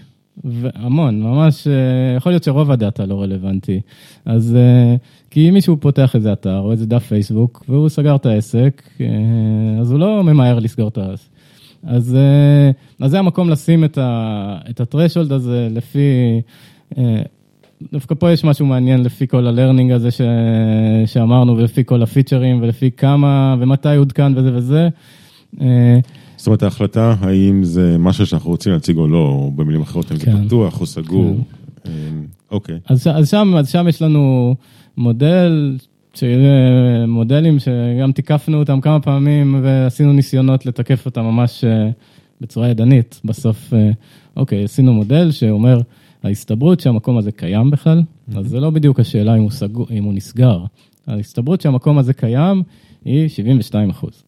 והמון, ממש, אה, יכול להיות שרוב ה data לא רלוונטי. אז אה, כי אם מישהו פותח איזה אתר או איזה דף פייסבוק והוא סגר את העסק, אה, אז הוא לא ממהר לסגור את העסק. אז, אה, אז זה המקום לשים את, ה, את ה threshold הזה לפי, אה, דווקא פה יש משהו מעניין לפי כל ה learning הזה ש, שאמרנו ולפי כל הפיצ'רים ולפי כמה ומתי עודכן וזה וזה. זאת אומרת, ההחלטה האם זה משהו שאנחנו רוצים להציג או לא, או במילים אחרות, אם זה כן. פתוח או סגור. אה, אוקיי. אז, אז, שם, אז שם יש לנו מודל, ש- מודלים שגם תיקפנו אותם כמה פעמים ועשינו ניסיונות לתקף אותם ממש אה, בצורה ידנית. בסוף, אה, אוקיי, עשינו מודל שאומר, ההסתברות שהמקום הזה קיים בכלל, אז זה לא בדיוק השאלה אם הוא, סגור, אם הוא נסגר. ההסתברות שהמקום הזה קיים היא 72 אחוז.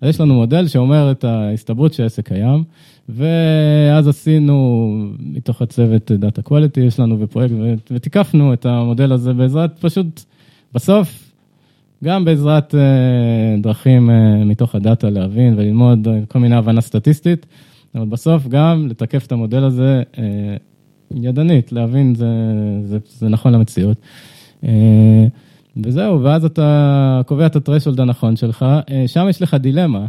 אז יש לנו מודל שאומר את ההסתברות שהעסק קיים, ואז עשינו מתוך הצוות דאטה קואליטי, יש לנו בפרויקט, ותיקפנו את המודל הזה בעזרת פשוט, בסוף, גם בעזרת אה, דרכים אה, מתוך הדאטה להבין וללמוד אה, כל מיני הבנה סטטיסטית, אבל בסוף גם לתקף את המודל הזה אה, ידנית, להבין זה, זה, זה נכון למציאות. אה, וזהו, ואז אתה קובע את הטרשולד הנכון שלך, אה, שם יש לך דילמה.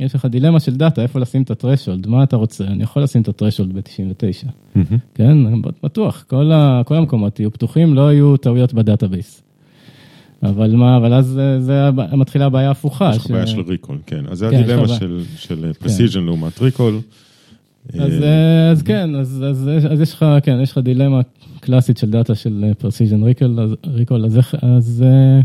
יש לך דילמה של data, איפה לשים את ה threshold, מה אתה רוצה? אני יכול לשים את ה threshold ב-99, כן? בטוח, כל, ה, כל המקומות יהיו פתוחים, לא יהיו טעויות ב database. אבל מה, אבל אז זה, זה הבע- מתחילה הבעיה ההפוכה. יש לך בעיה של recall, כן. אז זה כן, הדילמה. של- של פרסיז'ן לעומת ריקול. אז, אה, אה, אז כן, אז, אז, יש- אז יש לך, כן, יש לך דילמה קלאסית של data של precision recall, אז, recall, אז, איך- אז, אה,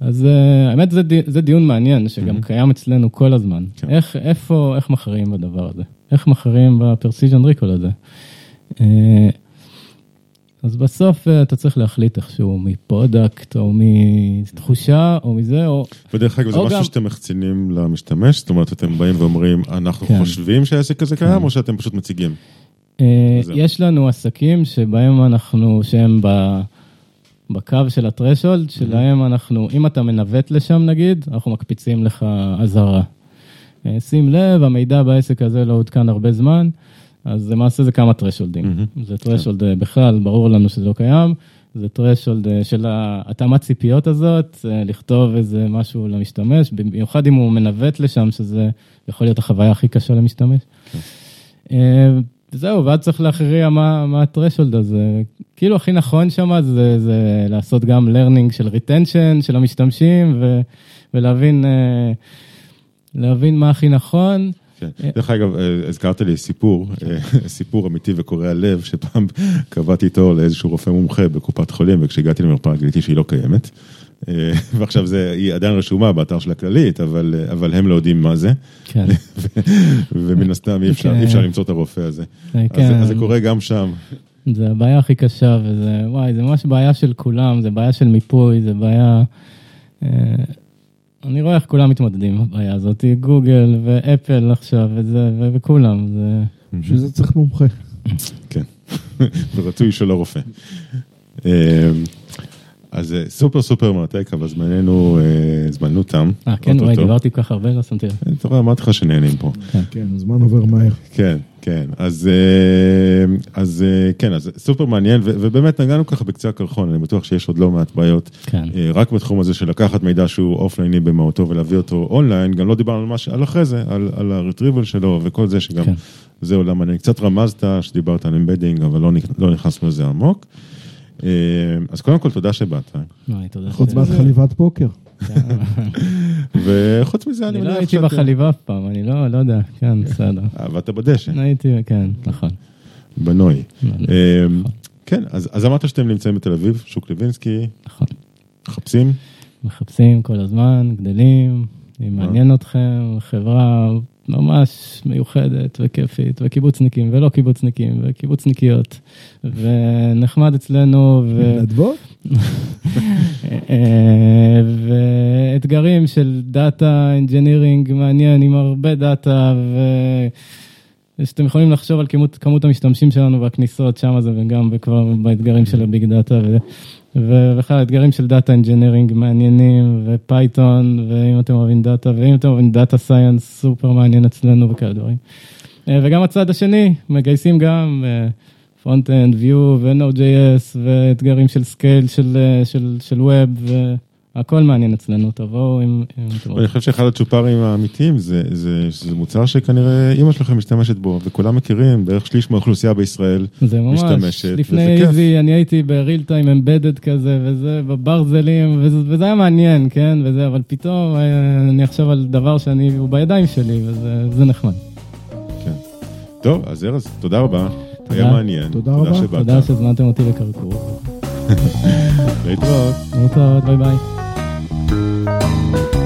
אז אה, האמת זה, די- זה דיון מעניין, שגם קיים אצלנו כל הזמן. כן. איך, איפה, איך מכריעים בדבר הזה? איך מכריעים ב precision recall הזה? אה, אז בסוף אה, אתה צריך להחליט איכשהו מ product, או מתחושה, או מזה, או... ודרך אגב, זה משהו גם- שאתם מחצינים למשתמש? זאת אומרת, אתם באים ואומרים, אנחנו כן. חושבים שהעסק הזה קיים, או שאתם פשוט מציגים? אה. יש לנו עסקים שבהם אנחנו, שהם ב, בקו של הטרשולד, שלהם אנחנו, אם אתה מנווט לשם נגיד, אנחנו מקפיצים לך אזהרה. אה, שים לב, המידע בעסק הזה לא עודכן הרבה זמן, אז למעשה זה כמה טרשולדים. זה טרשולד אה, בכלל, ברור לנו שזה לא קיים. זה טרשולד של ההתאמת ציפיות הזאת, לכתוב איזה משהו למשתמש, במיוחד אם הוא מנווט לשם, שזה יכול להיות החוויה הכי קשה למשתמש. זהו, ואז צריך להכריע מה, מה הטרשולד הזה. כאילו הכי נכון שם זה, זה לעשות גם learning של retention של המשתמשים ו, ולהבין אה, להבין מה הכי נכון. כן. דרך אגב, אה, הזכרת לי סיפור, אה, סיפור אמיתי וקורע לב, שפעם קבעתי איתו לאיזשהו רופא מומחה בקופת חולים, וכשהגעתי למרפאה גיליתי שהיא לא קיימת. אה, ועכשיו זה, היא עדיין רשומה באתר של הכללית, אבל, אה, אבל הם לא יודעים מה זה, כן, ומן הסתם אי אפשר, כן. אי אפשר למצוא את הרופא הזה. אה, אז, כן. אז זה קורה גם שם. זה הבעיה הכי קשה, וזה, וואי, זה ממש בעיה של כולם, זה בעיה של מיפוי, זה בעיה... אה, אני רואה איך כולם מתמודדים עם הבעיה הזאת, גוגל ואפל עכשיו, וזה, ו- וכולם, זה... בשביל זה צריך מומחה. כן, ורצוי שלא רופא. אז אה, סופר סופר מרתק, אבל זמננו, אה, זמננו תם. אה, כן, וואי, אוטוטו. דיברתי כל כך הרבה, לא שמתי לב. אתה רואה, אמרתי לך שנהנים פה. כן, הזמן עובר מהר. כן, כן, אז, אה, אז כן, אז סופר מעניין, ובאמת נגענו ככה בקצה הקרחון, אני בטוח שיש עוד לא מעט בעיות, כן. רק בתחום הזה של לקחת מידע שהוא אופלייני במהותו ולהביא אותו אונליין, גם לא דיברנו על מה ש... על אחרי זה, על, על ה retrieval שלו וכל זה שגם, כן. זה עולם מעניין. קצת רמזת שדיברת על embedding, אבל לא, לא נכנסנו לזה עמוק. אה, אז קודם כל, תודה שבאת, תודה. חוץ ש- מהחליבת פוקר. וחוץ מזה, אני אני לא הייתי שאתה- בחליבה אף פעם, אני לא, לא יודע, כן, בסדר. עבדת בדשא, הייתי, כן, נכון. בנוי. נכון. אה, כן, אז אז אמרת שאתם נמצאים בתל אביב, שוק לוינסקי, נכון. מחפשים. מחפשים כל הזמן, גדלים, אם מעניין אתכם, חברה ממש מיוחדת וכיפית, וקיבוצניקים ולא קיבוצניקים וקיבוצניקיות, ונחמד אצלנו, ו... מתנדבות? אה, ואתגרים של data engineering מעניין עם הרבה data, ושאתם יכולים לחשוב על כמות, כמות המשתמשים שלנו והכניסות שם זה וגם כבר באתגרים של ה big data. ו... ובכלל אתגרים של data engineering מעניינים ו Python ואם אתם אוהבים data ואם אתם אוהבים data science סופר מעניין אצלנו וכאלה דברים. אה, וגם הצד השני מגייסים גם front-end, Vue ו-Node.js ואתגרים של scale של, אה, של, של web והכל מעניין אצלנו תבואו אם, אתם אני רוצים. חושב שאחד הצ'ופרים האמיתיים זה, זה, שזה מוצר שכנראה אימא שלכם משתמשת בו, וכולם מכירים, בערך שליש מהאוכלוסייה בישראל זה ממש, משתמשת, לפני וזה כיף. Easy אני הייתי ב real time embedded כזה וזה בברזלים וזה, וזה היה מעניין כן וזה אבל פתאום אה, אני עכשיו על דבר שאני הוא בידיים שלי וזה זה נחמד. כן. טוב, אז ארז, תודה רבה. היה תודה. מעניין. תודה רבה. שבאת. תודה שהזמנתם אותי לקרקור. להתראות. להתראות ביי ביי. Thank you.